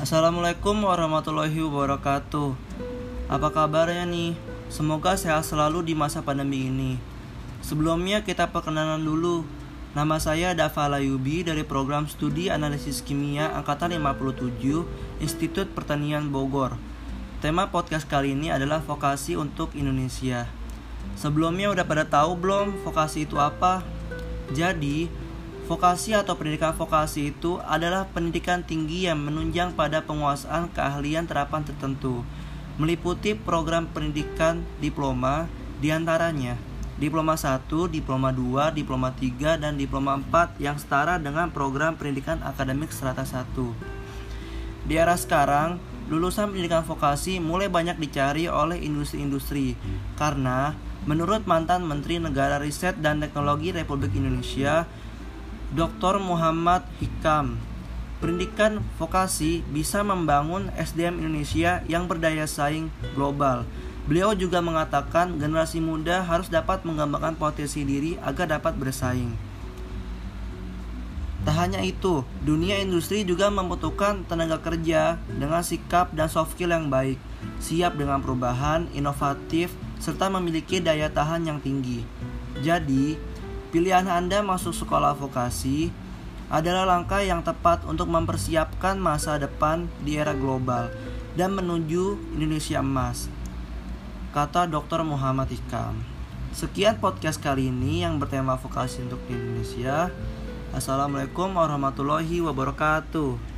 Assalamualaikum warahmatullahi wabarakatuh. Apa kabarnya nih? Semoga sehat selalu di masa pandemi ini. Sebelumnya kita perkenalan dulu. Nama saya Dava Layubi dari program studi analisis kimia angkatan 57 Institut Pertanian Bogor. Tema podcast kali ini adalah vokasi untuk Indonesia. Sebelumnya udah pada tahu belum vokasi itu apa? Jadi, Vokasi atau pendidikan vokasi itu adalah pendidikan tinggi yang menunjang pada penguasaan keahlian terapan tertentu, meliputi program pendidikan diploma di antaranya Diploma 1, Diploma 2, Diploma 3, dan Diploma 4 yang setara dengan program pendidikan akademik serata 1. Di era sekarang, lulusan pendidikan vokasi mulai banyak dicari oleh industri-industri karena menurut mantan Menteri Negara Riset dan Teknologi Republik Indonesia, Dr. Muhammad Hikam. Pendidikan vokasi bisa membangun SDM Indonesia yang berdaya saing global. Beliau juga mengatakan generasi muda harus dapat mengembangkan potensi diri agar dapat bersaing. Tak hanya itu, dunia industri juga membutuhkan tenaga kerja dengan sikap dan soft skill yang baik, siap dengan perubahan, inovatif, serta memiliki daya tahan yang tinggi. Jadi, Pilihan Anda masuk sekolah vokasi adalah langkah yang tepat untuk mempersiapkan masa depan di era global dan menuju Indonesia emas, kata Dr. Muhammad Ikam. Sekian podcast kali ini yang bertema vokasi untuk Indonesia. Assalamualaikum warahmatullahi wabarakatuh.